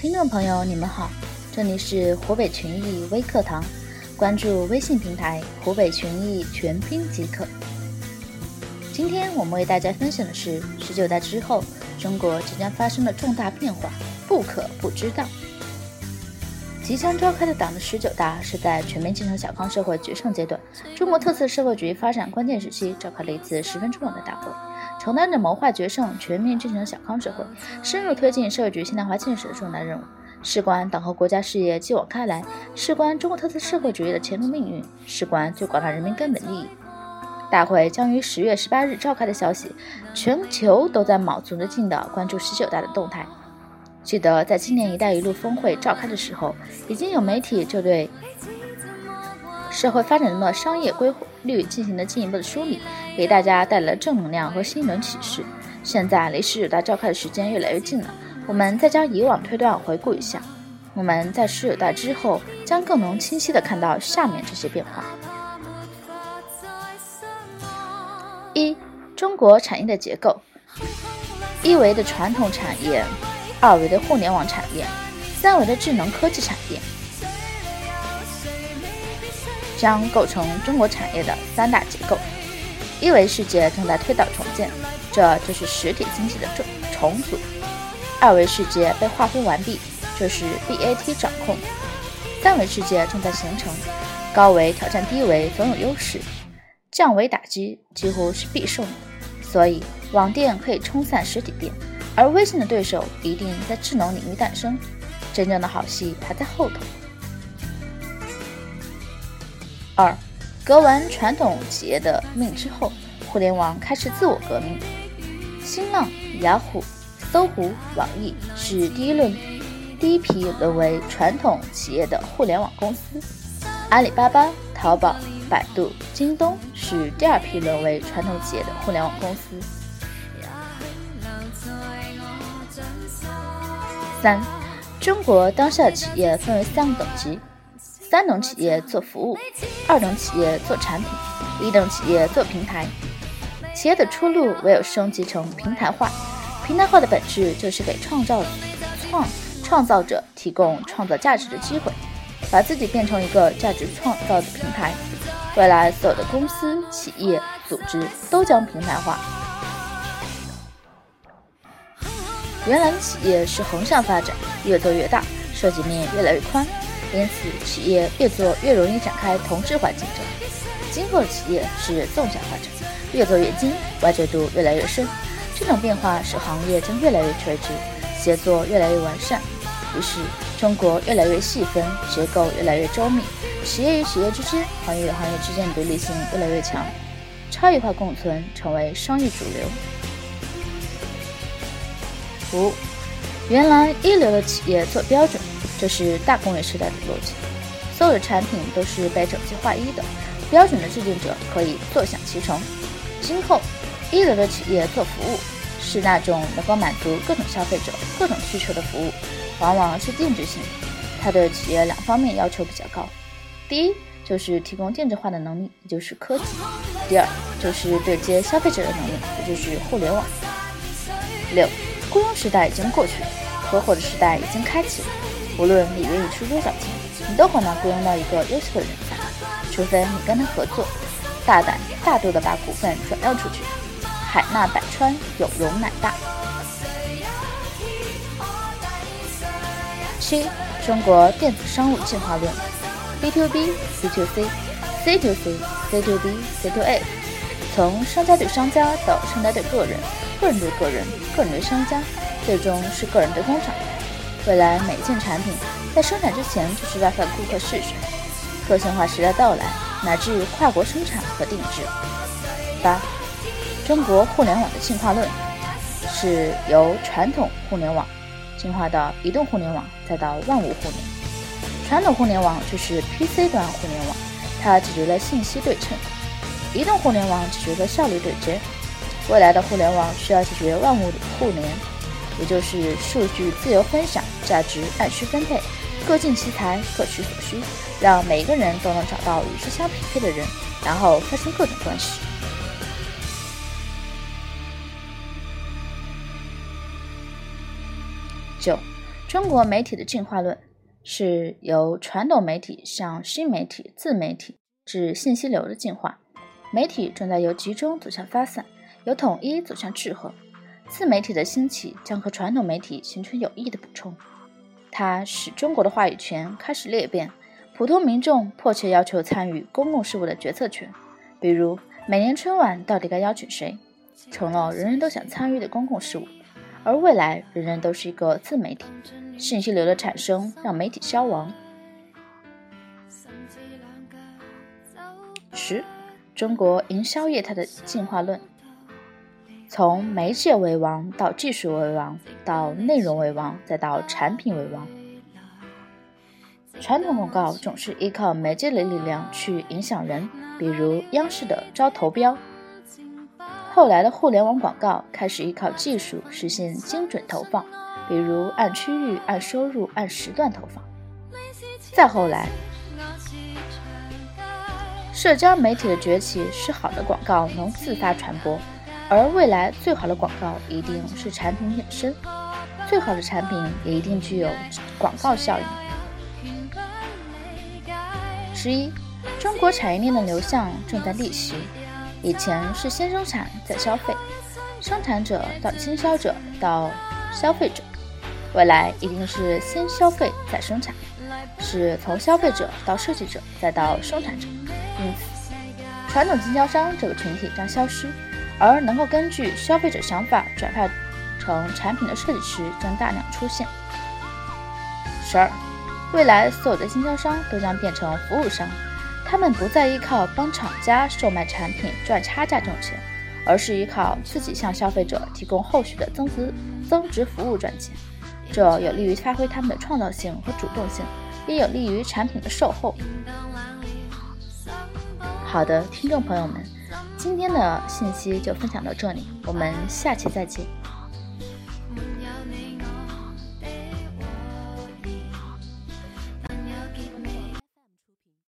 听众朋友，你们好，这里是湖北群艺微课堂，关注微信平台“湖北群艺全拼即可”。今天我们为大家分享的是十九大之后，中国即将发生的重大变化，不可不知道。即将召开的党的十九大是在全面建成小康社会决胜阶段，中国特色社会主义发展关键时期召开了一次十分重要的大会，承担着谋划决胜、全面建成小康社会、深入推进社会主义现代化建设的重大任务，事关党和国家事业继往开来，事关中国特色社会主义的前途命运，事关最广大人民根本利益。大会将于十月十八日召开的消息，全球都在卯足了劲地关注十九大的动态。记得在今年“一带一路”峰会召开的时候，已经有媒体就对社会发展中的商业规律进行了进一步的梳理，给大家带来了正能量和新一轮启示。现在离十九大召开的时间越来越近了，我们再将以往推断回顾一下，我们在十九大之后将更能清晰地看到下面这些变化：一、中国产业的结构，一维的传统产业。二维的互联网产业，三维的智能科技产业，将构成中国产业的三大结构。一维世界正在推倒重建，这就是实体经济的重重组。二维世界被划分完毕，这是 BAT 掌控。三维世界正在形成，高维挑战低维总有优势，降维打击几乎是必胜。所以，网店可以冲散实体店。而微信的对手一定在智能领域诞生，真正的好戏还在后头。二，革完传统企业的命之后，互联网开始自我革命。新浪、雅虎、搜狐、网易是第一轮、第一批沦为传统企业的互联网公司；阿里巴巴、淘宝、百度、京东是第二批沦为传统企业的互联网公司。三，中国当下企业分为三个等级：三等企业做服务，二等企业做产品，一等企业做平台。企业的出路唯有升级成平台化。平台化的本质就是给创造创创造者提供创造价值的机会，把自己变成一个价值创造的平台。未来所有的公司、企业、组织都将平台化。原来的企业是横向发展，越做越大，涉及面越来越宽，因此企业越做越容易展开同质化竞争。今后的企业是纵向发展，越做越精，挖掘度越来越深。这种变化使行业将越来越垂直，协作越来越完善。于是，中国越来越细分，结构越来越周密，企业与企业之间、行业与行业之间的独立性越来越强，差异化共存成为商业主流。五，原来一流的企业做标准，这是大工业时代的逻辑。所有的产品都是被整齐划一的，标准的制定者可以坐享其成。今后，一流的企业做服务，是那种能够满足各种消费者各种需求的服务，往往是定制性。它对企业两方面要求比较高：第一，就是提供定制化的能力，也就是科技；第二，就是对接消费者的能力，也就是互联网。六。雇佣时代已经过去了，合伙的时代已经开启。无论你愿意出多少钱，你都很难雇佣到一个优秀的人才，除非你跟他合作，大胆大度的把股份转让出去。海纳百川，有容乃大。七，中国电子商务进化论：B to B、B to C、C to C、C to B、C to A，从商家对商家到商家对个人。个人对个人，个人对商家，最终是个人对工厂。未来每一件产品在生产之前就是要让顾客试试。个性化时代到来，乃至跨国生产和定制。八，中国互联网的进化论是由传统互联网进化到移动互联网，再到万物互联。传统互联网就是 PC 端互联网，它解决了信息对称；移动互联网解决了效率对接。未来的互联网需要解决万物互联，也就是数据自由分享、价值按需分配、各尽其才、各取所需，让每一个人都能找到与之相匹配的人，然后发生各种关系。九，中国媒体的进化论是由传统媒体向新媒体、自媒体至信息流的进化。媒体正在由集中走向发散，由统一走向聚合。自媒体的兴起将和传统媒体形成有益的补充。它使中国的话语权开始裂变，普通民众迫切要求参与公共事务的决策权，比如每年春晚到底该邀请谁，成了人人都想参与的公共事务。而未来，人人都是一个自媒体，信息流的产生让媒体消亡。十，中国营销业态的进化论，从媒介为王到技术为王，到内容为王，再到产品为王。传统广告总是依靠媒介的力量去影响人，比如央视的招投标。后来的互联网广告开始依靠技术实现精准投放，比如按区域、按收入、按时段投放。再后来，社交媒体的崛起使好的广告能自发传播，而未来最好的广告一定是产品本身，最好的产品也一定具有广告效应。十一，中国产业链的流向正在逆袭。以前是先生产再消费，生产者到经销者到消费者，未来一定是先消费再生产，是从消费者到设计者再到生产者。因此，传统经销商这个群体将消失，而能够根据消费者想法转化成产品的设计师将大量出现。十二，未来所有的经销商都将变成服务商。他们不再依靠帮厂家售卖产品赚差价挣钱，而是依靠自己向消费者提供后续的增值增值服务赚钱。这有利于发挥他们的创造性和主动性，也有利于产品的售后。好的，听众朋友们，今天的信息就分享到这里，我们下期再见。